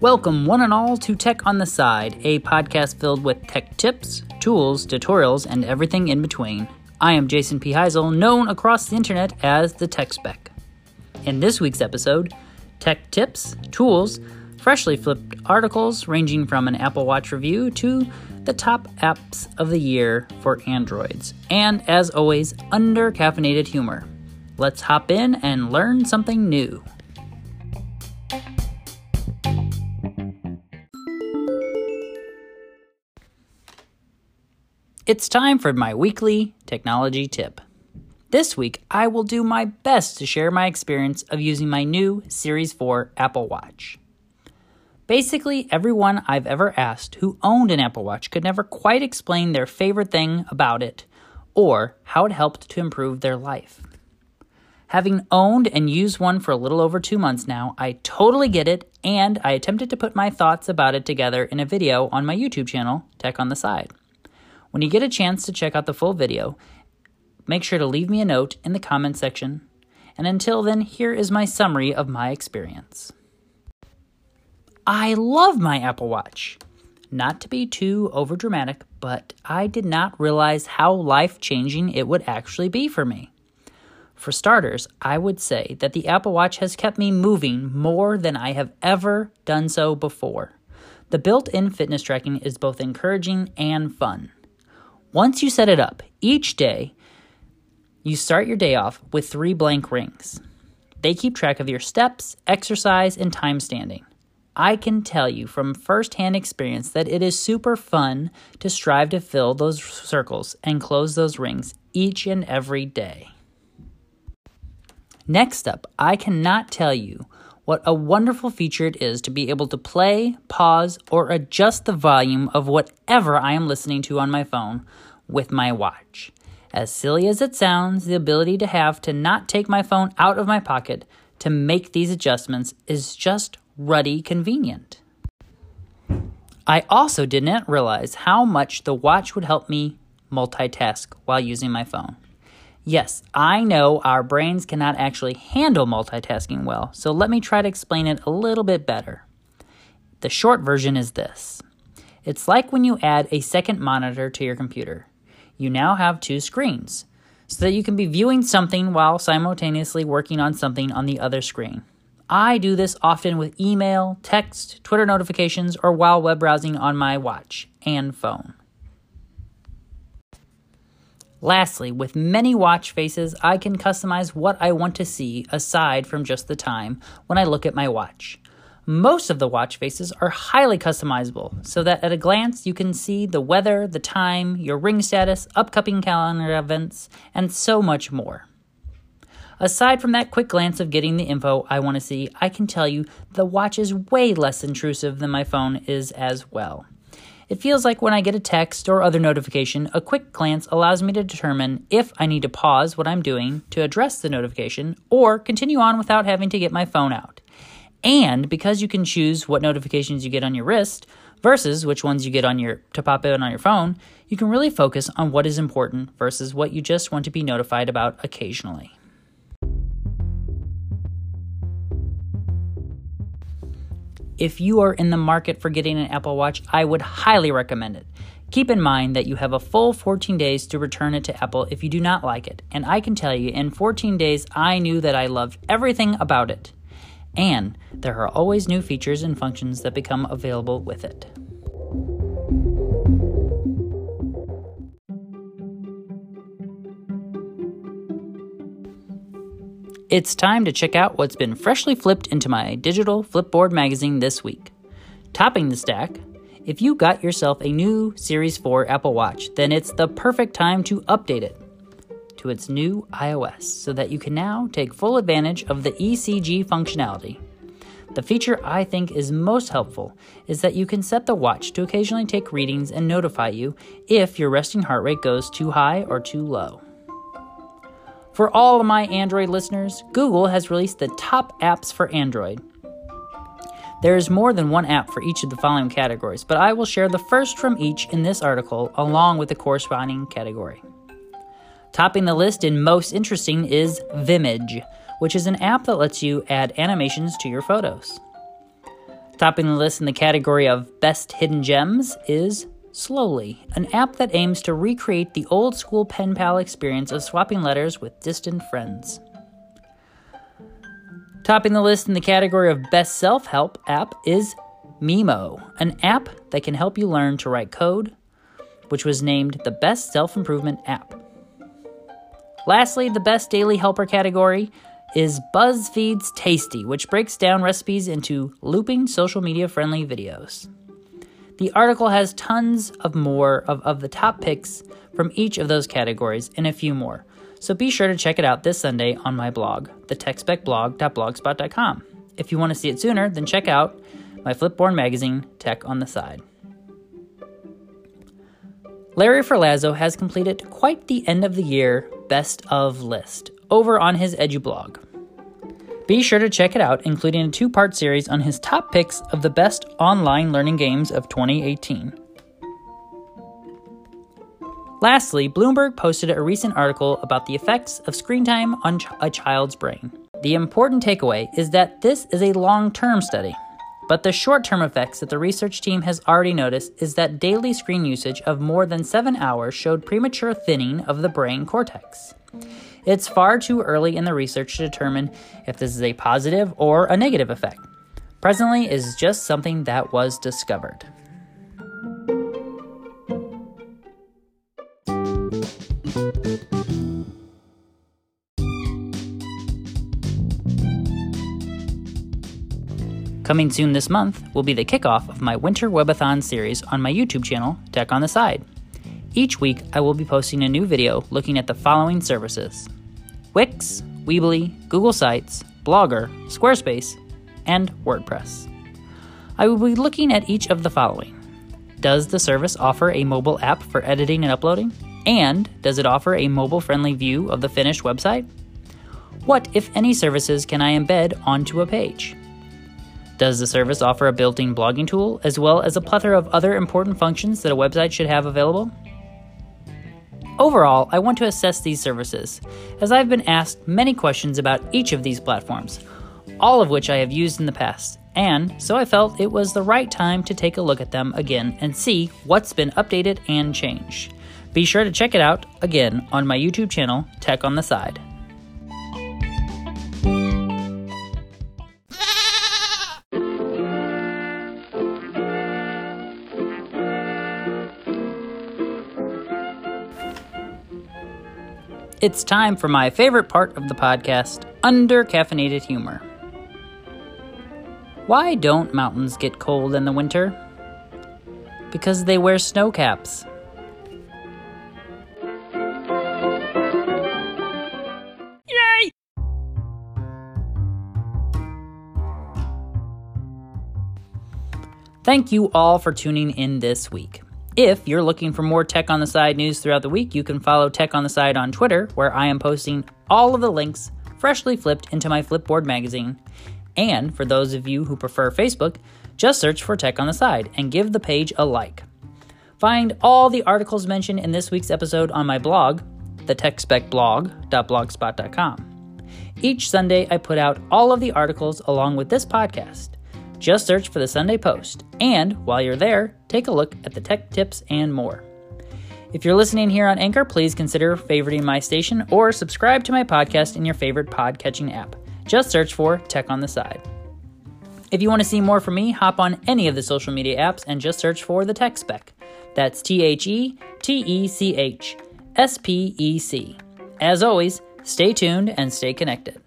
Welcome, one and all, to Tech on the Side, a podcast filled with tech tips, tools, tutorials, and everything in between. I am Jason P. Heisel, known across the internet as the Tech Spec. In this week's episode, tech tips, tools, freshly flipped articles ranging from an Apple Watch review to the top apps of the year for Androids, and as always, under caffeinated humor. Let's hop in and learn something new. It's time for my weekly technology tip. This week, I will do my best to share my experience of using my new Series 4 Apple Watch. Basically, everyone I've ever asked who owned an Apple Watch could never quite explain their favorite thing about it or how it helped to improve their life. Having owned and used one for a little over two months now, I totally get it, and I attempted to put my thoughts about it together in a video on my YouTube channel, Tech on the Side. When you get a chance to check out the full video, make sure to leave me a note in the comment section. And until then, here is my summary of my experience. I love my Apple Watch. Not to be too overdramatic, but I did not realize how life changing it would actually be for me. For starters, I would say that the Apple Watch has kept me moving more than I have ever done so before. The built in fitness tracking is both encouraging and fun. Once you set it up, each day you start your day off with three blank rings. They keep track of your steps, exercise, and time standing. I can tell you from firsthand experience that it is super fun to strive to fill those circles and close those rings each and every day. Next up, I cannot tell you what a wonderful feature it is to be able to play, pause, or adjust the volume of whatever I am listening to on my phone with my watch. As silly as it sounds, the ability to have to not take my phone out of my pocket to make these adjustments is just ruddy convenient. I also did not realize how much the watch would help me multitask while using my phone. Yes, I know our brains cannot actually handle multitasking well, so let me try to explain it a little bit better. The short version is this it's like when you add a second monitor to your computer. You now have two screens, so that you can be viewing something while simultaneously working on something on the other screen. I do this often with email, text, Twitter notifications, or while web browsing on my watch and phone. Lastly, with many watch faces, I can customize what I want to see aside from just the time when I look at my watch. Most of the watch faces are highly customizable, so that at a glance you can see the weather, the time, your ring status, upcoming calendar events, and so much more. Aside from that quick glance of getting the info I want to see, I can tell you the watch is way less intrusive than my phone is as well. It feels like when I get a text or other notification, a quick glance allows me to determine if I need to pause what I'm doing to address the notification or continue on without having to get my phone out. And because you can choose what notifications you get on your wrist versus which ones you get on your to pop in on your phone, you can really focus on what is important versus what you just want to be notified about occasionally. If you are in the market for getting an Apple Watch, I would highly recommend it. Keep in mind that you have a full 14 days to return it to Apple if you do not like it, and I can tell you in 14 days I knew that I loved everything about it. And there are always new features and functions that become available with it. It's time to check out what's been freshly flipped into my digital Flipboard magazine this week. Topping the stack, if you got yourself a new Series 4 Apple Watch, then it's the perfect time to update it to its new iOS so that you can now take full advantage of the ECG functionality. The feature I think is most helpful is that you can set the watch to occasionally take readings and notify you if your resting heart rate goes too high or too low. For all of my Android listeners, Google has released the top apps for Android. There is more than one app for each of the following categories, but I will share the first from each in this article along with the corresponding category. Topping the list and most interesting is Vimage, which is an app that lets you add animations to your photos. Topping the list in the category of Best Hidden Gems is Slowly, an app that aims to recreate the old school pen pal experience of swapping letters with distant friends. Topping the list in the category of Best Self Help app is Mimo, an app that can help you learn to write code, which was named the Best Self Improvement app. Lastly, the Best Daily Helper category is BuzzFeed's Tasty, which breaks down recipes into looping social media friendly videos. The article has tons of more of, of the top picks from each of those categories and a few more. So be sure to check it out this Sunday on my blog, thetechspecblog.blogspot.com. If you want to see it sooner, then check out my Flipboard magazine, Tech on the Side. Larry Ferlazzo has completed quite the end of the year best of list over on his EduBlog. Be sure to check it out, including a two part series on his top picks of the best online learning games of 2018. Lastly, Bloomberg posted a recent article about the effects of screen time on a child's brain. The important takeaway is that this is a long term study. But the short term effects that the research team has already noticed is that daily screen usage of more than seven hours showed premature thinning of the brain cortex. It's far too early in the research to determine if this is a positive or a negative effect. Presently, is just something that was discovered. Coming soon this month will be the kickoff of my Winter Webathon series on my YouTube channel, Tech on the Side. Each week, I will be posting a new video looking at the following services Wix, Weebly, Google Sites, Blogger, Squarespace, and WordPress. I will be looking at each of the following Does the service offer a mobile app for editing and uploading? And does it offer a mobile friendly view of the finished website? What, if any, services can I embed onto a page? Does the service offer a built in blogging tool, as well as a plethora of other important functions that a website should have available? Overall, I want to assess these services, as I've been asked many questions about each of these platforms, all of which I have used in the past, and so I felt it was the right time to take a look at them again and see what's been updated and changed. Be sure to check it out again on my YouTube channel, Tech on the Side. It's time for my favorite part of the podcast under caffeinated humor. Why don't mountains get cold in the winter? Because they wear snow caps. Yay! Thank you all for tuning in this week. If you're looking for more Tech on the Side news throughout the week, you can follow Tech on the Side on Twitter, where I am posting all of the links freshly flipped into my Flipboard magazine. And for those of you who prefer Facebook, just search for Tech on the Side and give the page a like. Find all the articles mentioned in this week's episode on my blog, thetechspecblog.blogspot.com. Each Sunday, I put out all of the articles along with this podcast. Just search for the Sunday Post, and while you're there, take a look at the tech tips and more. If you're listening here on Anchor, please consider favoriting my station or subscribe to my podcast in your favorite podcatching app. Just search for Tech on the Side. If you want to see more from me, hop on any of the social media apps and just search for the Tech Spec. That's T H E T E C H S P E C. As always, stay tuned and stay connected.